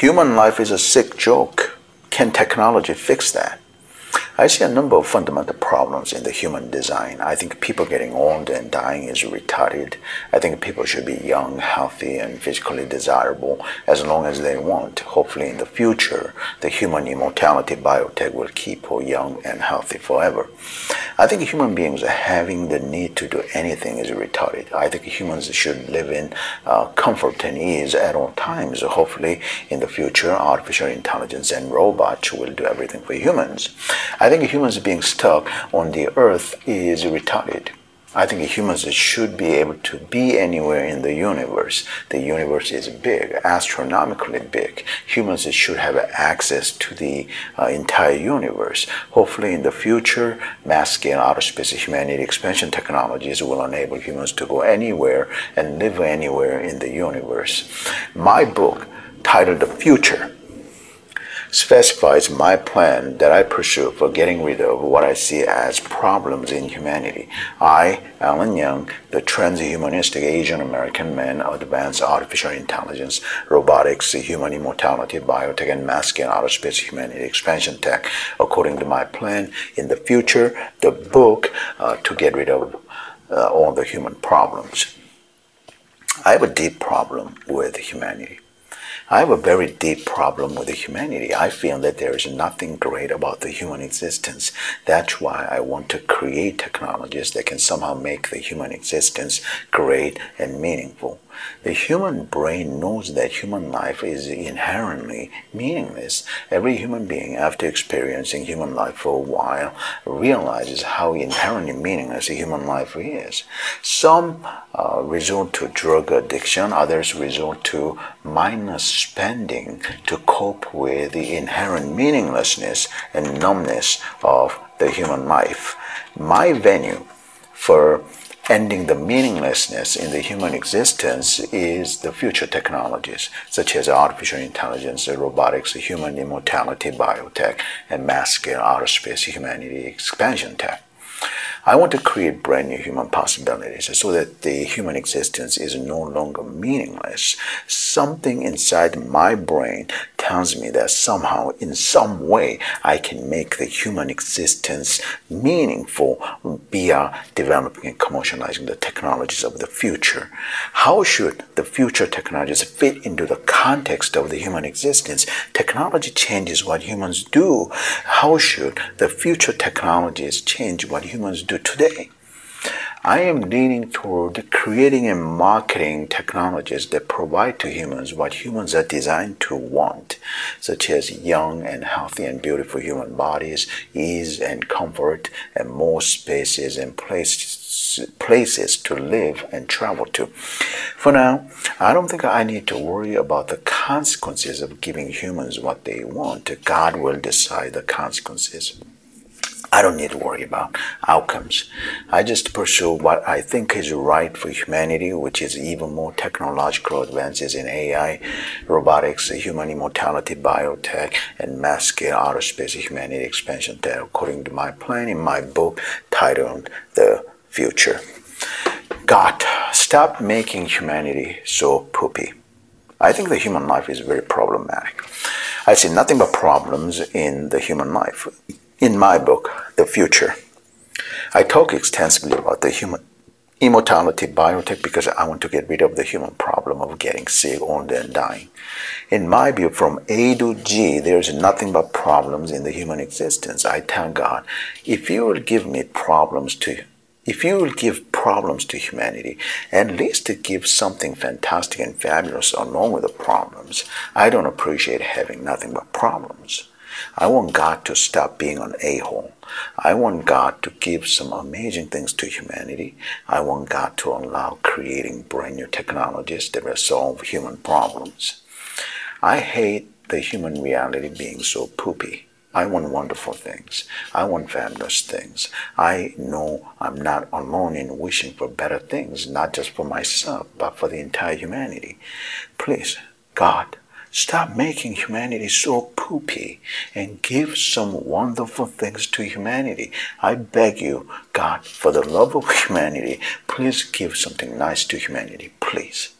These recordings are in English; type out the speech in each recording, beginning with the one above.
Human life is a sick joke. Can technology fix that? I see a number of fundamental problems in the human design. I think people getting old and dying is retarded. I think people should be young, healthy, and physically desirable as long as they want. Hopefully, in the future, the human immortality biotech will keep people young and healthy forever. I think human beings having the need to do anything is retarded. I think humans should live in uh, comfort and ease at all times. Hopefully, in the future, artificial intelligence and robots will do everything for humans. I think humans being stuck on the earth is retarded. I think humans should be able to be anywhere in the universe. The universe is big, astronomically big. Humans should have access to the uh, entire universe. Hopefully, in the future, mass scale outer space humanity expansion technologies will enable humans to go anywhere and live anywhere in the universe. My book, titled The Future, specifies my plan that I pursue for getting rid of what I see as problems in humanity. I, Allen Young, the transhumanistic Asian American man, advanced artificial intelligence, robotics, human immortality, biotech, and mass scale outer space humanity expansion tech, according to my plan in the future, the book uh, to get rid of uh, all the human problems. I have a deep problem with humanity. I have a very deep problem with the humanity. I feel that there is nothing great about the human existence. That's why I want to create technologies that can somehow make the human existence great and meaningful. The human brain knows that human life is inherently meaningless. Every human being, after experiencing human life for a while, realizes how inherently meaningless a human life is. Some uh, resort to drug addiction, others resort to mindless spending to cope with the inherent meaninglessness and numbness of the human life. My venue for ending the meaninglessness in the human existence is the future technologies, such as artificial intelligence, robotics, human immortality, biotech, and mass scale outer space humanity expansion tech. I want to create brand new human possibilities so that the human existence is no longer meaningless. Something inside my brain tells me that somehow, in some way, I can make the human existence meaningful via developing and commercializing the technologies of the future. How should the future technologies fit into the context of the human existence? Technology changes what humans do. How should the future technologies change what humans do? Today. I am leaning toward creating and marketing technologies that provide to humans what humans are designed to want, such as young and healthy and beautiful human bodies, ease and comfort, and more spaces and places, places to live and travel to. For now, I don't think I need to worry about the consequences of giving humans what they want. God will decide the consequences. I don't need to worry about outcomes. I just pursue what I think is right for humanity, which is even more technological advances in AI, robotics, human immortality, biotech, and mass scale outer space humanity expansion that according to my plan in my book titled The Future. God, stop making humanity so poopy. I think the human life is very problematic. I see nothing but problems in the human life in my book, The Future, I talk extensively about the human immortality biotech because I want to get rid of the human problem of getting sick, old, and dying. In my view, from A to G, there's nothing but problems in the human existence. I tell God, if you will give me problems to if you will give problems to humanity, at least to give something fantastic and fabulous along with the problems. I don't appreciate having nothing but problems. I want God to stop being an a hole. I want God to give some amazing things to humanity. I want God to allow creating brand new technologies that will solve human problems. I hate the human reality being so poopy. I want wonderful things. I want fabulous things. I know I'm not alone in wishing for better things, not just for myself, but for the entire humanity. Please, God, Stop making humanity so poopy and give some wonderful things to humanity. I beg you, God, for the love of humanity, please give something nice to humanity, please.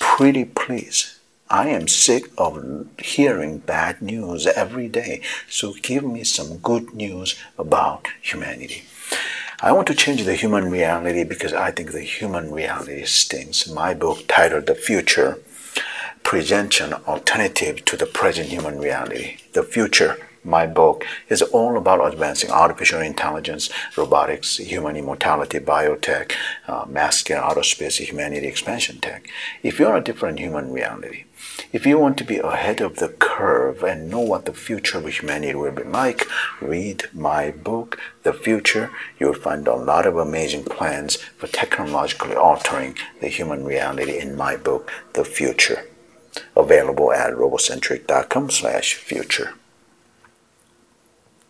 Pretty please. I am sick of hearing bad news every day. So give me some good news about humanity. I want to change the human reality because I think the human reality stinks. My book titled The Future presents an alternative to the present human reality. The future my book is all about advancing artificial intelligence, robotics, human immortality, biotech, uh, mass scale outer space, humanity expansion tech. If you're a different human reality, if you want to be ahead of the curve and know what the future of humanity will be like, read my book, The Future. You'll find a lot of amazing plans for technologically altering the human reality in my book, The Future. Available at robocentric.com slash future.